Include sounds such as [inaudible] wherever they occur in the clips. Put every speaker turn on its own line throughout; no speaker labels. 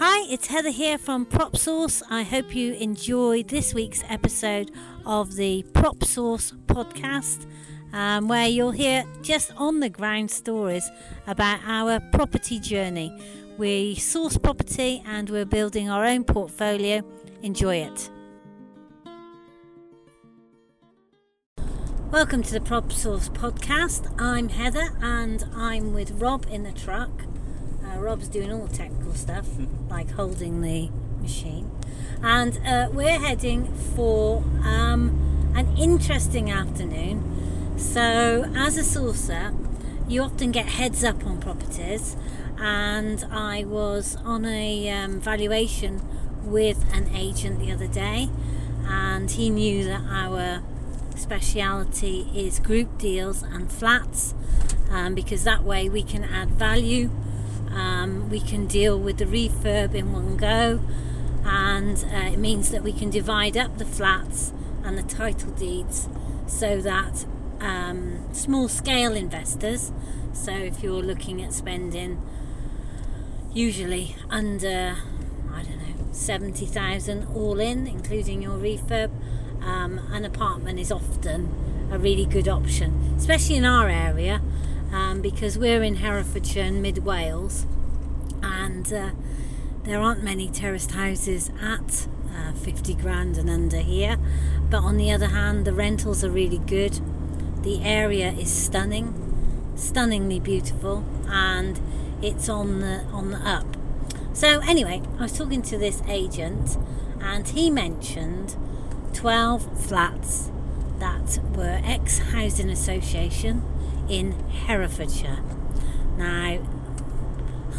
Hi, it's Heather here from Prop Source. I hope you enjoyed this week's episode of the Prop Source podcast, um, where you'll hear just on the ground stories about our property journey. We source property and we're building our own portfolio. Enjoy it. Welcome to the Prop Source podcast. I'm Heather and I'm with Rob in the truck. Uh, Rob's doing all the technical stuff, [laughs] like holding the machine. And uh, we're heading for um, an interesting afternoon. So, as a sourcer, you often get heads up on properties. And I was on a um, valuation with an agent the other day, and he knew that our speciality is group deals and flats um, because that way we can add value. Um, we can deal with the refurb in one go, and uh, it means that we can divide up the flats and the title deeds so that um, small scale investors, so if you're looking at spending usually under, I don't know, 70,000 all in, including your refurb, um, an apartment is often a really good option, especially in our area um, because we're in Herefordshire and Mid Wales, and uh, there aren't many terraced houses at uh, 50 grand and under here. But on the other hand, the rentals are really good. The area is stunning, stunningly beautiful, and it's on the on the up. So anyway, I was talking to this agent, and he mentioned 12 flats that were ex housing association in Herefordshire. Now,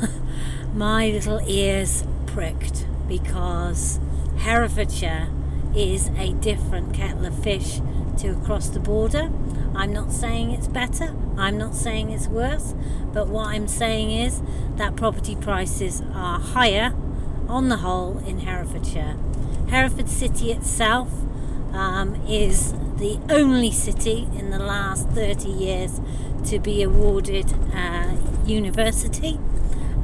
[laughs] my little ears pricked because Herefordshire is a different kettle of fish to across the border. I'm not saying it's better, I'm not saying it's worse, but what I'm saying is that property prices are higher on the whole in Herefordshire. Hereford City itself um, is the only city in the last 30 years to be awarded a university,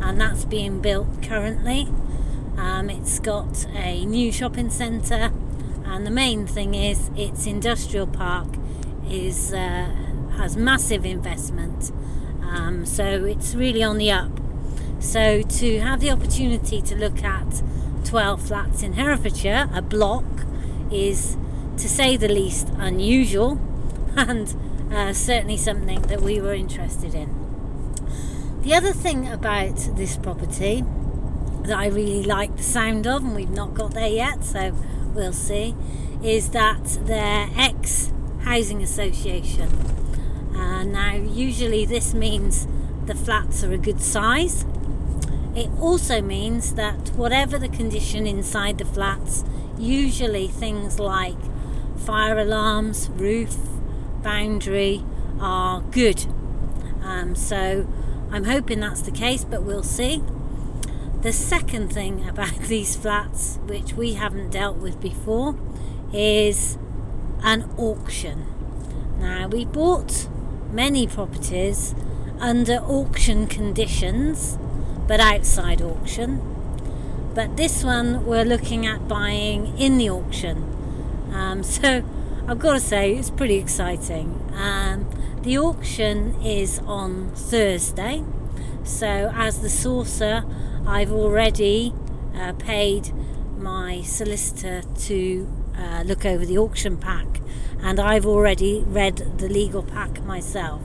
and that's being built currently. Um, it's got a new shopping centre, and the main thing is its industrial park is uh, has massive investment, um, so it's really on the up. So to have the opportunity to look at 12 flats in Herefordshire, a block, is to say the least, unusual [laughs] and uh, certainly something that we were interested in. The other thing about this property that I really like the sound of, and we've not got there yet, so we'll see, is that they're ex housing association. Uh, now, usually this means the flats are a good size. It also means that whatever the condition inside the flats, usually things like fire alarms, roof, boundary are good. Um, so I'm hoping that's the case, but we'll see. The second thing about [laughs] these flats, which we haven't dealt with before, is an auction. Now, we bought many properties under auction conditions, but outside auction. But this one we're looking at buying in the auction. Um, [laughs] so I've got to say, it's pretty exciting. Um, the auction is on Thursday. So, as the sourcer, I've already uh, paid my solicitor to uh, look over the auction pack, and I've already read the legal pack myself.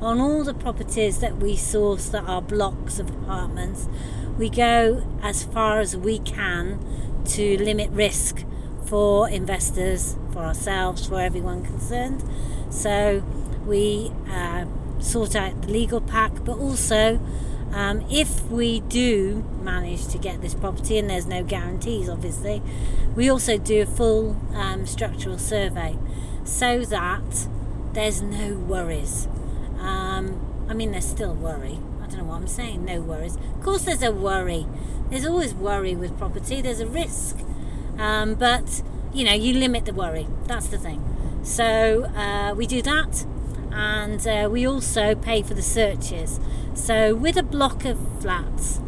On all the properties that we source that are blocks of apartments, we go as far as we can to limit risk for investors, for ourselves, for everyone concerned. So we uh, sort out the legal pack, but also um, if we do manage to get this property, and there's no guarantees obviously, we also do a full um, structural survey so that there's no worries. Um, I mean, there's still worry. I don't know what I'm saying, no worries. Of course, there's a worry. There's always worry with property, there's a risk. Um, but you know, you limit the worry. That's the thing. So uh, we do that, and uh, we also pay for the searches. So, with a block of flats,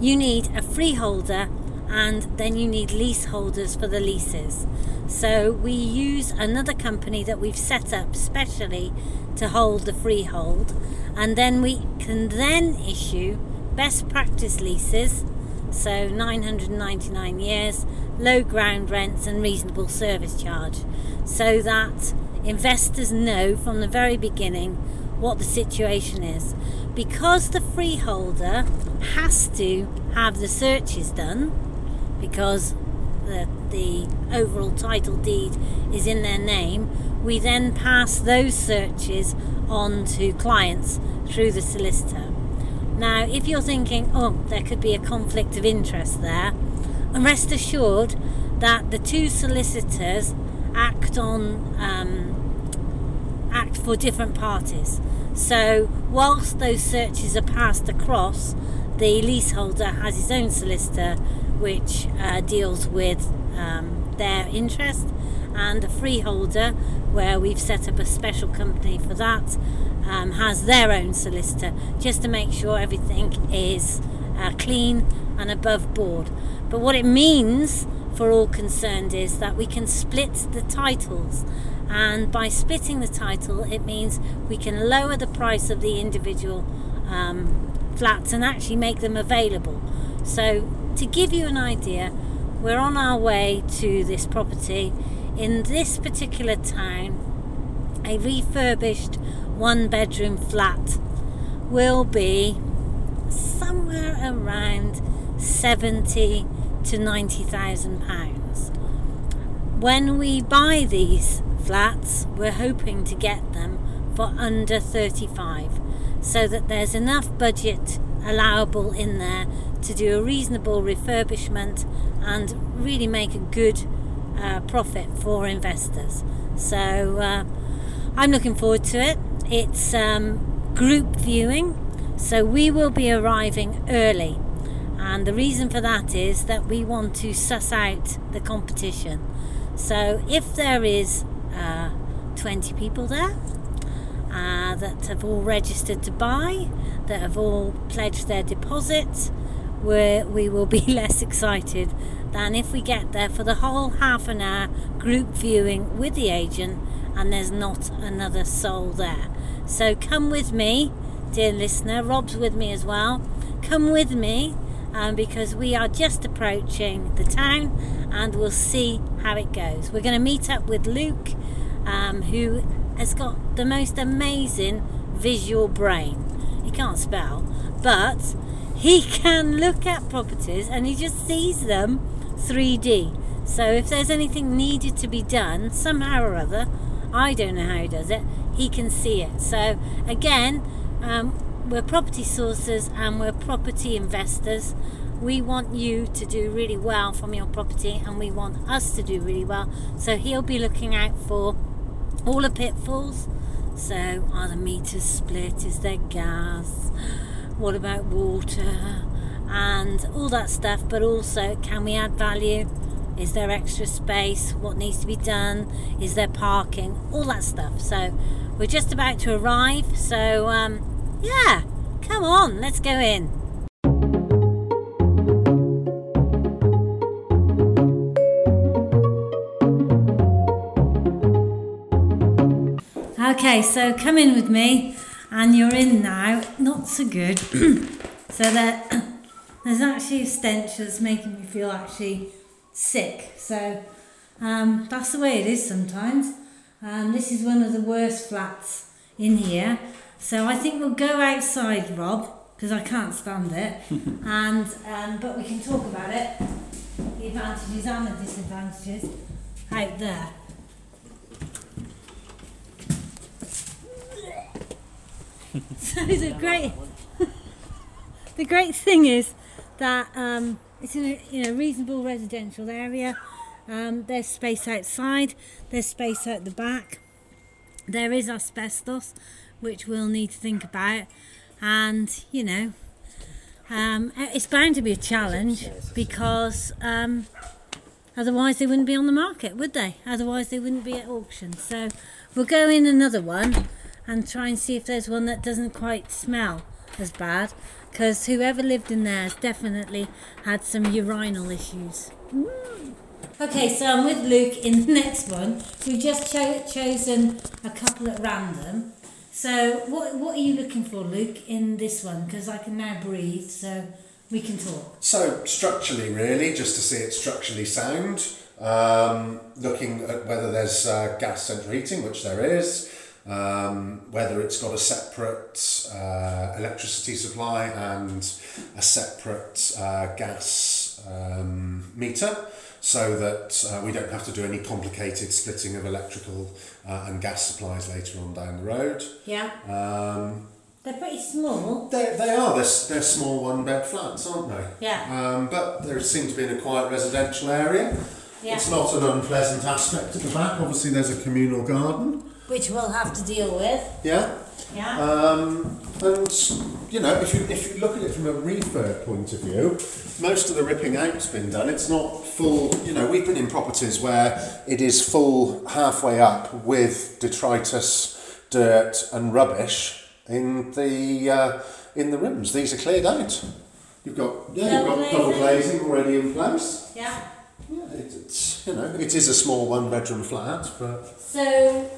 you need a freeholder and then you need leaseholders for the leases. So, we use another company that we've set up specially to hold the freehold, and then we can then issue best practice leases. So 999 years, low ground rents, and reasonable service charge, so that investors know from the very beginning what the situation is. Because the freeholder has to have the searches done, because the, the overall title deed is in their name, we then pass those searches on to clients through the solicitor. Now, if you're thinking, oh, there could be a conflict of interest there, and rest assured that the two solicitors act on um, act for different parties. So, whilst those searches are passed across, the leaseholder has his own solicitor, which uh, deals with um, their interest, and a freeholder, where we've set up a special company for that, um, has their own solicitor just to make sure everything is uh, clean and above board. But what it means for all concerned is that we can split the titles and by splitting the title it means we can lower the price of the individual um, flats and actually make them available so to give you an idea we're on our way to this property in this particular town a refurbished one bedroom flat will be somewhere around 70 to 90,000 pounds. When we buy these flats, we're hoping to get them for under 35 so that there's enough budget allowable in there to do a reasonable refurbishment and really make a good uh, profit for investors. So uh, I'm looking forward to it. It's um, group viewing, so we will be arriving early. And the reason for that is that we want to suss out the competition. So if there is uh, 20 people there uh, that have all registered to buy, that have all pledged their deposit. Where we will be [laughs] less excited than if we get there for the whole half an hour group viewing with the agent and there's not another soul there. So come with me, dear listener. Rob's with me as well. Come with me um, because we are just approaching the town and we'll see how it goes. We're going to meet up with Luke, um, who has got the most amazing visual brain. He can't spell, but he can look at properties and he just sees them 3D. So if there's anything needed to be done somehow or other, I don't know how he does it, he can see it. So again, um, we're property sources and we're property investors. We want you to do really well from your property and we want us to do really well. So he'll be looking out for all the pitfalls. So are the meters split? Is there gas? What about water? And all that stuff, but also can we add value? Is there extra space? What needs to be done? Is there parking? All that stuff. So we're just about to arrive. So um, yeah, come on, let's go in. Okay, so come in with me, and you're in now. Not so good. [clears throat] so that [clears throat] there's actually a stench that's making me feel actually sick. So um, that's the way it is sometimes. Um, this is one of the worst flats in here. So I think we'll go outside, Rob, because I can't stand it. [laughs] and um, but we can talk about it, the advantages and the disadvantages out there. So the great, [laughs] the great thing is that um, it's in a reasonable residential area. Um, there's space outside. There's space out the back. There is asbestos, which we'll need to think about. And, you know, um, it's bound to be a challenge because um, otherwise they wouldn't be on the market, would they? Otherwise they wouldn't be at auction. So we'll go in another one and try and see if there's one that doesn't quite smell as bad. Because whoever lived in there has definitely had some urinal issues. Okay, so I'm with Luke in the [laughs] next one. We've just cho- chosen a couple at random. So, what, what are you looking for, Luke, in this one? Because I can now breathe, so we can talk.
So structurally, really, just to see it structurally sound. Um, looking at whether there's uh, gas central heating, which there is. Um, whether it's got a separate uh, electricity supply and a separate uh, gas um, meter, so that uh, we don't have to do any complicated splitting of electrical uh, and gas supplies later on down the road.
Yeah,
Um,
they're pretty small.
they, they are, they're, they're small one bed flats, aren't they?
Yeah.
Um, but they seem to be in a quiet residential area.
Yeah.
It's not an unpleasant aspect at the back. Obviously, there's a communal garden.
Which we'll have to deal with.
Yeah.
Yeah.
Um, and you know, if you if you look at it from a refurb point of view, most of the ripping out's been done. It's not full. You know, we've been in properties where it is full halfway up with detritus, dirt, and rubbish in the uh, in the rooms. These are cleared out. You've got yeah, you've
Double
got double
glazing.
glazing already in place.
yeah.
Yeah, it, it's you know it is a small one bedroom flat, but
So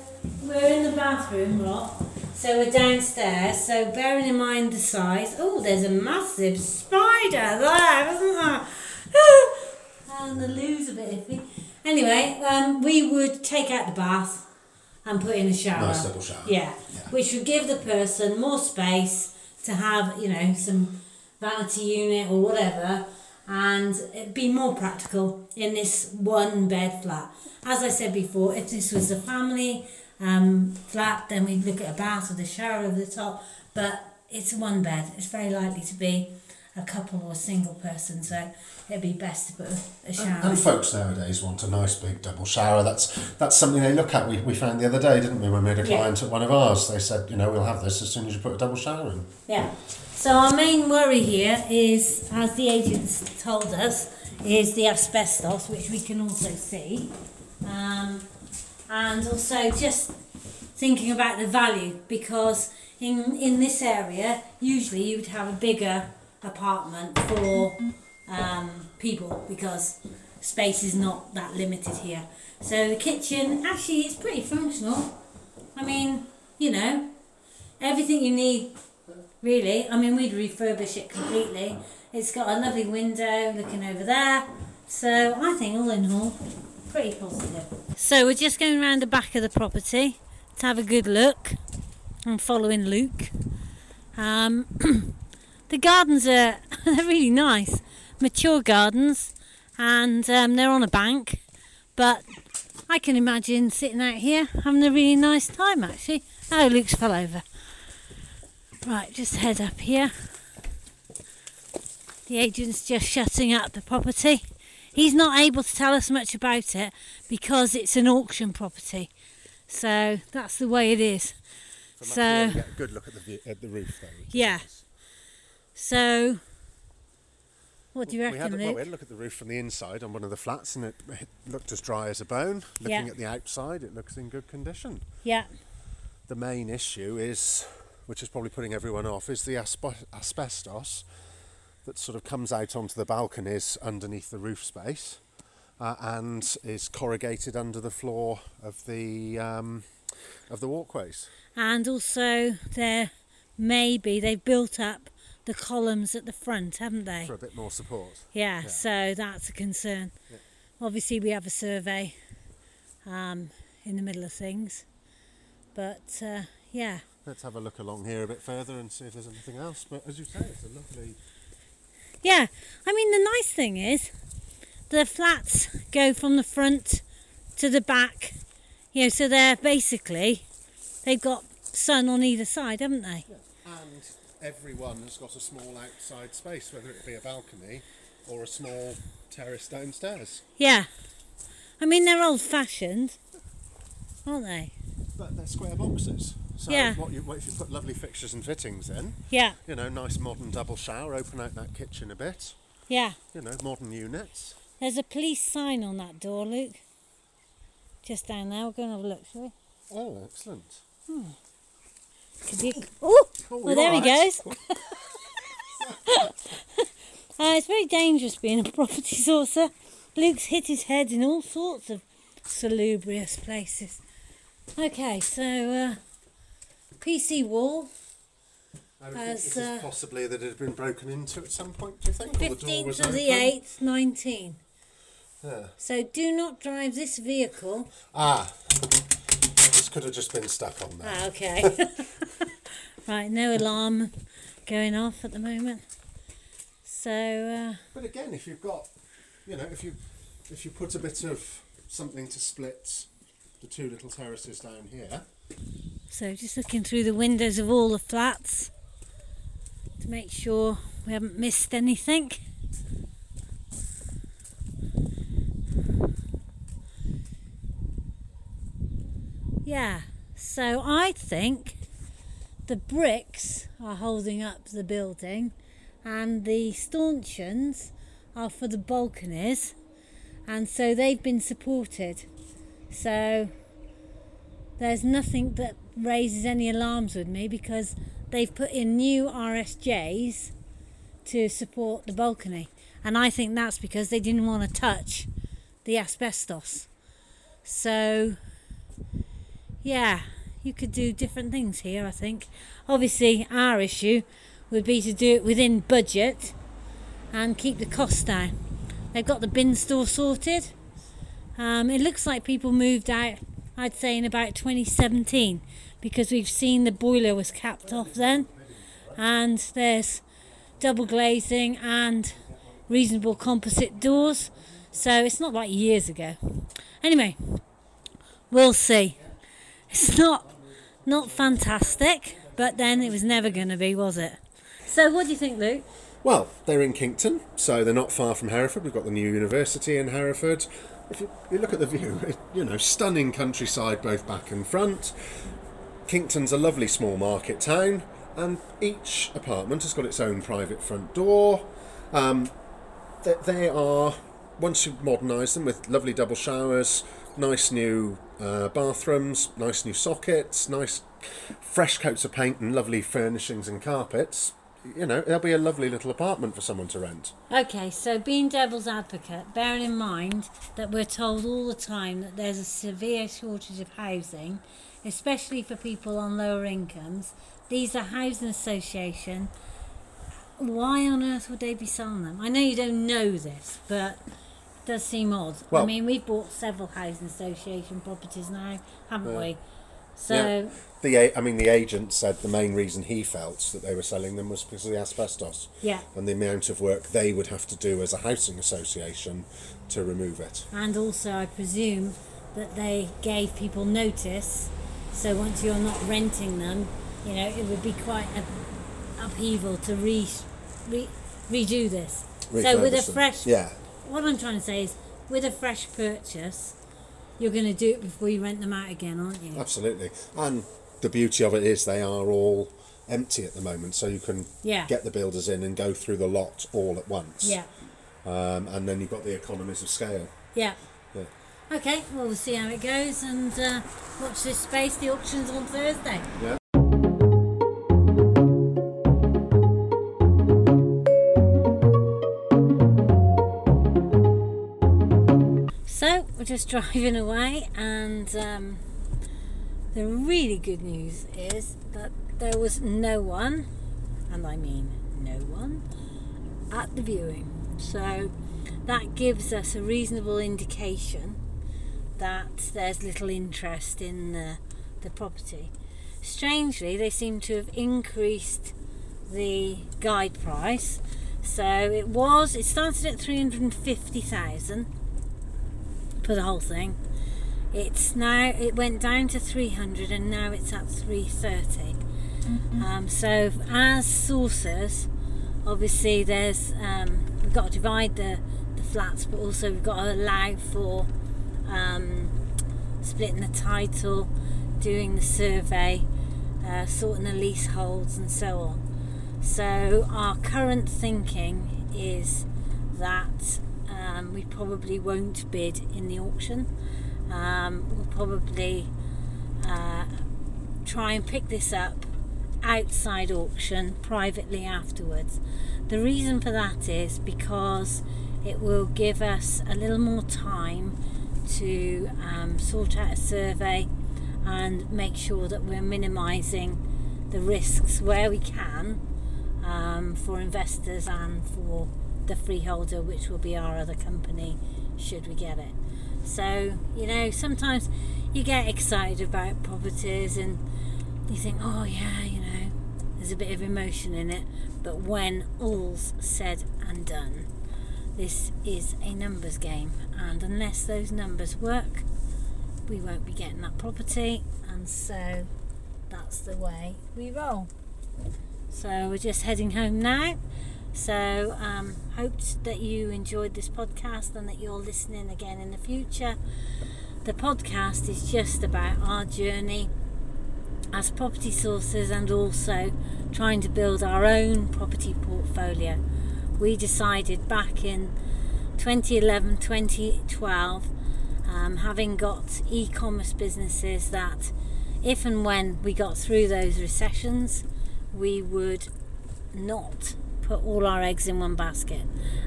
we're in the bathroom, Rob. So we're downstairs. So bearing in mind the size, oh, there's a massive spider there, isn't there? [sighs] and the loo's a bit iffy. Anyway, um, we would take out the bath and put in a shower.
nice double shower.
Yeah,
Yeah.
which would give the person more space to have, you know, some vanity unit or whatever, and it'd be more practical in this one bed flat. As I said before, if this was a family um, flat, then we'd look at a bath with a shower over the top, but it's one bed. It's very likely to be a couple or a single person, so it'd be best to put a, shower.
And folks nowadays want a nice big double shower. That's that's something they look at. We, we found the other day, didn't we, when we had a
Yeah.
client at one of ours? They said, you know, we'll have this as soon as you put a double shower in.
Yeah. So our main worry here is, as the agents told us, is the asbestos, which we can also see, um, and also just thinking about the value because in in this area usually you would have a bigger apartment for um, people because space is not that limited here. So the kitchen actually it's pretty functional. I mean, you know, everything you need really. I mean, we'd refurbish it completely. It's got a lovely window looking over there. So I think all in all, pretty positive. So we're just going around the back of the property to have a good look. I'm following Luke. Um, [clears throat] the gardens are [laughs] they're really nice, mature gardens, and um, they're on a bank. But I can imagine sitting out here having a really nice time actually. Oh, Luke's fell over. Right, just head up here. The agent's just shutting up the property. He's not able to tell us much about it because it's an auction property. So that's the way it is.
From
So-
we get a good look at the view, at the roof, though.
Yeah. So, what do you
We
reckon,
had, a, well, we had a look at the roof from the inside on one of the flats, and it, it looked as dry as a bone. Looking
Yeah.
at the outside, it looks in good condition.
Yeah,
The main issue is, which is probably putting everyone off, is the asbestos that sort of comes out onto the balconies underneath the roof space uh, and is corrugated under the floor of the um, of the walkways.
and also there maybe they've built up the columns at the front, haven't they?
for a bit more support.
Yeah,
Yeah.
so that's a concern.
Yeah.
Obviously, we have a survey um, in the middle of things, but uh, yeah,
Let's have a look along here a bit further and see if there's anything else. But as you say, it's a lovely.
Yeah. I mean, the nice thing is the flats go from the front to the back. You know, so they're basically they've got sun on either side, haven't they?
And everyone has got a small outside space, whether it be a balcony or a small terrace downstairs.
Yeah. I mean, they're old-fashioned, aren't they?
But they're square boxes. So
Yeah.
what, you, what if you put lovely fixtures and fittings in?
Yeah,
You know, nice modern double shower, open out that kitchen a bit.
yeah.
You know, modern units.
There's a police sign on that door, Luke. Just down there. We'll go and have a look, shall we?
Oh, excellent.
Could you- Oh,
Oh,
well, there he goes. [laughs] Uh, it's very dangerous being a property sourcer. Luke's hit his head in all sorts of salubrious places. Okay, so uh, PC wall,
I would
As,
think it is
uh,
possibly that it had been broken into at some point, do you think? Or the
fifteenth of the
open?
eighth, nineteen.
Yeah.
So do not drive this vehicle.
Ah, this could have just been stuck on there.
Ah, okay. [laughs] right, no alarm going off at the moment. So uh,
But again, if you've got, you know, if you if you put a bit of something to split the two little terraces down here,
So just looking through the windows of all the flats to make sure we haven't missed anything. Yeah, so I think the bricks are holding up the building and the stanchions are for the balconies and so they've been supported. So there's nothing that raises any alarms with me because they've put in new RSJs to support the balcony. And I think that's because they didn't want to touch the asbestos. So, yeah, you could do different things here, I think. Obviously, our issue would be to do it within budget and keep the costs down. They've got the bin store sorted. Um, it looks like people moved out, I'd say, in about 2017 because we've seen the boiler was capped off then, and there's double glazing and reasonable composite doors. So it's not like years ago. Anyway, we'll see. It's not not fantastic, but then it was never going to be, was it? So what do you think, Luke?
well, they're in Kington, so they're not far from Hereford. We've got the new university in Hereford. If you, you look at the view, it, you know, stunning countryside both back and front. Kington's a lovely small market town, and each apartment has got its own private front door. Um, they, they are once you modernise them with lovely double showers, nice new uh, bathrooms, nice new sockets, nice fresh coats of paint, and lovely furnishings and carpets. You know, it'll be a lovely little apartment for someone to rent.
Okay, so being devil's advocate, bearing in mind that we're told all the time that there's a severe shortage of housing, especially for people on lower incomes, these are housing association. Why on earth would they be selling them? I know you don't know this, but it does seem odd. I mean, we've bought several housing association properties now, haven't
Yeah.
we? So
Yeah. The I mean, the agent said the main reason he felt that they were selling them was because of the asbestos
yeah.
and the amount of work they would have to do as a housing association to remove it.
And also, I presume that they gave people notice. So once you're not renting them, you know, it would be quite a upheaval to re, re, redo this. so with a fresh,
yeah,
what I'm trying to say is, with a fresh purchase, you're going to do it before you rent them out again, aren't you?
absolutely. And the beauty of it is they are all empty at the moment, so you can
Yeah.
get the builders in and go through the lot all at once.
Yeah,
Um, and then you've got the economies of scale.
yeah.
Yeah.
Okay, well we'll see how it goes and uh, watch this space. The auction's on Thursday.
Yeah.
Just [laughs] driving away, and um, the really good news is that there was no one, and I mean no one, at the viewing. So that gives us a reasonable indication that there's little interest in the, the property. Strangely, they seem to have increased the guide price. So it was, it started at 350,000 for the whole thing. It's now it went down to 300 and now it's at 330. Um, so as sources, obviously there's um, we've got to divide the, the flats, but also we've got to allow for um, splitting the title, doing the survey, uh, sorting the leaseholds, and so on. So our current thinking is that um, we probably won't bid in the auction. Um, we'll probably uh, try and pick this up outside auction privately afterwards. The reason for that is because it will give us a little more time to um, sort out a survey and make sure that we're minimising the risks where we can um, for investors and for the freeholder, which will be our other company should we get it. So, you know, sometimes you get excited about properties and you think, oh, yeah, you know, there's a bit of emotion in it. But when all's said and done, this is a numbers game, and unless those numbers work, we won't be getting that property, and so that's the way we roll. So we're just heading home now. So um, hoped that you enjoyed this podcast and that you're listening again in the future. The podcast is just about our journey as property sources and also trying to build our own property portfolio. We decided back in 2011 2012, um, having got e commerce businesses, that if and when we got through those recessions, we would not put all our eggs in one basket.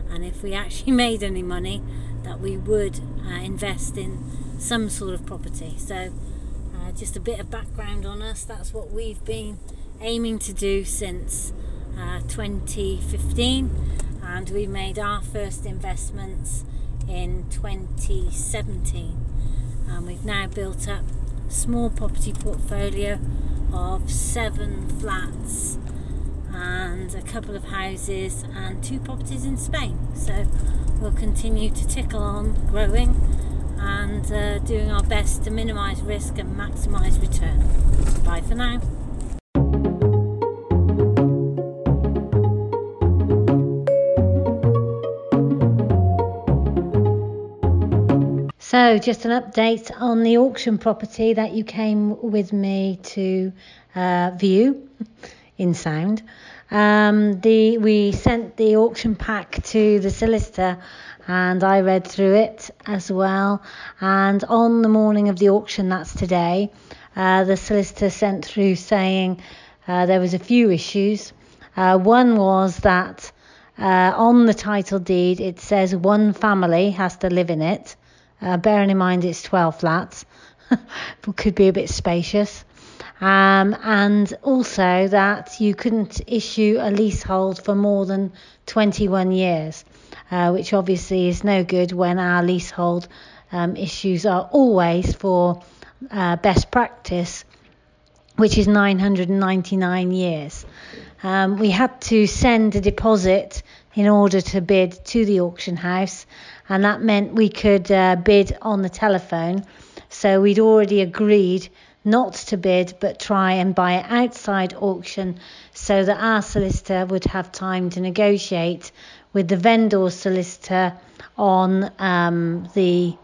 And if we actually [laughs] made any money, that we would uh, invest in some sort of property. So, uh, just a bit of background on us that's what we've been aiming to do since uh, 2015, and we made our first investments in 2017. And we've now built up a small property portfolio of seven flats and a couple of houses and two properties in Spain. So we'll continue to tickle on growing and uh, doing our best to minimise risk and maximise return. Bye for now. So, just an update on the auction property that you came with me to uh, view in sound. Um, the we sent the auction pack to the solicitor, and I read through it as well. And on the morning of the auction, that's today, uh, the solicitor sent through saying uh, there was a few issues. Uh, one was that uh, on the title deed it says one family has to live in it. Uh, bearing in mind it's 12 flats, [laughs] could be a bit spacious. Um, and also that you couldn't issue a leasehold for more than 21 years, uh, which obviously is no good when our leasehold um, issues are always for uh, best practice, which is 999 years. Um, we had to send a deposit in order to bid to the auction house, and that meant we could uh, bid on the telephone. So we'd already agreed not to bid but try and buy outside auction so that our solicitor would have time to negotiate with the vendor solicitor on um, the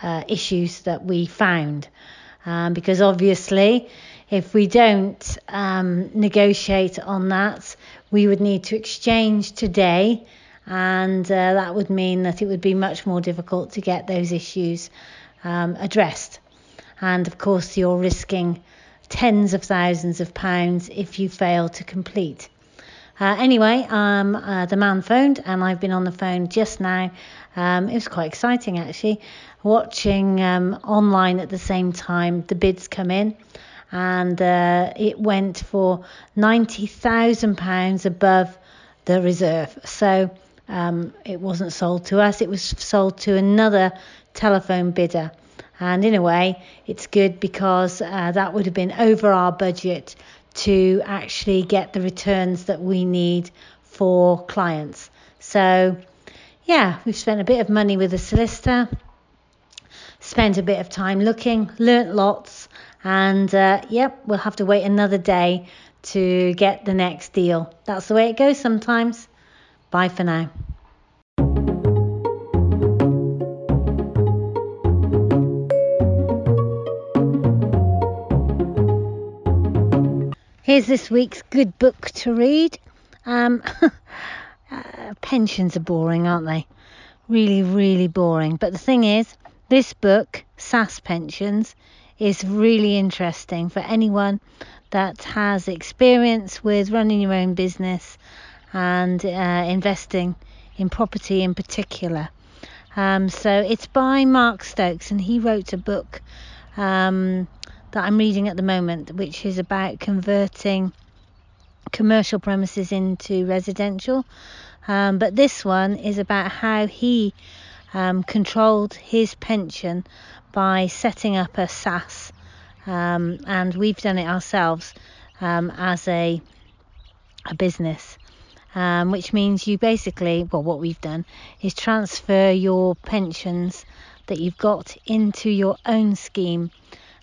uh, issues that we found. Um, because obviously, if we don't um, negotiate on that, we would need to exchange today, and uh, that would mean that it would be much more difficult to get those issues um, addressed and of course you're risking tens of thousands of pounds if you fail to complete. Uh, anyway, um, uh, the man phoned, and I've been on the phone just now. Um, it was quite exciting actually, watching um, online at the same time the bids come in, and uh, it went for ninety thousand pounds above the reserve. So um, it wasn't sold to us; it was sold to another telephone bidder. And in a way, it's good because uh, that would have been over our budget to actually get the returns that we need for clients. So, yeah, we've spent a bit of money with the solicitor, spent a bit of time looking, learnt lots, and uh, yep, we'll have to wait another day to get the next deal. That's the way it goes sometimes. Bye for now. Here's this week's good book to read. Um, [laughs] uh, pensions are boring, aren't they? Really, really boring. But the thing is, this book, SSAS Pensions, is really interesting for anyone that has experience with running your own business and uh, investing in property in particular. Um, so it's by Mark Stokes, and he wrote a book um, that I'm reading at the moment, which is about converting commercial premises into residential. Um, but this one is about how he um, controlled his pension by setting up a SSAS, um, and we've done it ourselves um, as a a business. Um, which means you basically, well, what we've done is transfer your pensions that you've got into your own scheme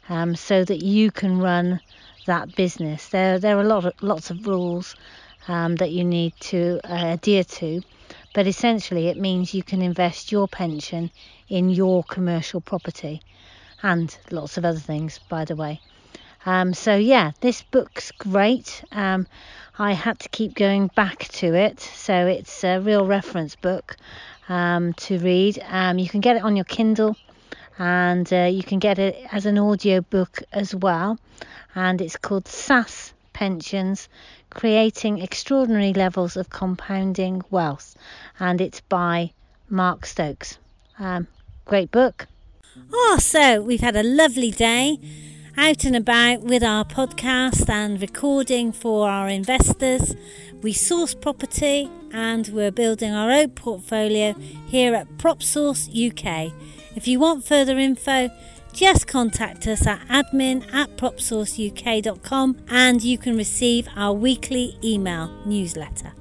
um, so that you can run that business. There, there are lot of, lots of rules um, that you need to uh, adhere to, but essentially it means you can invest your pension in your commercial property and lots of other things, by the way. Um, so yeah, this book's great. Um, I had to keep going back to it, so it's a real reference book um, to read. Um, you can get it on your Kindle and uh, you can get it as an audio book as well. And it's called SSAS Pensions Creating Extraordinary Levels of Compounding Wealth. And it's by Mark Stokes. Um, great book.
Oh, so we've had a lovely day out and about with our podcast and recording for our investors. We source property and we're building our own portfolio here at PropSource UK. If you want further info, just contact us at admin at propsourceuk.com and you can receive our weekly email newsletter.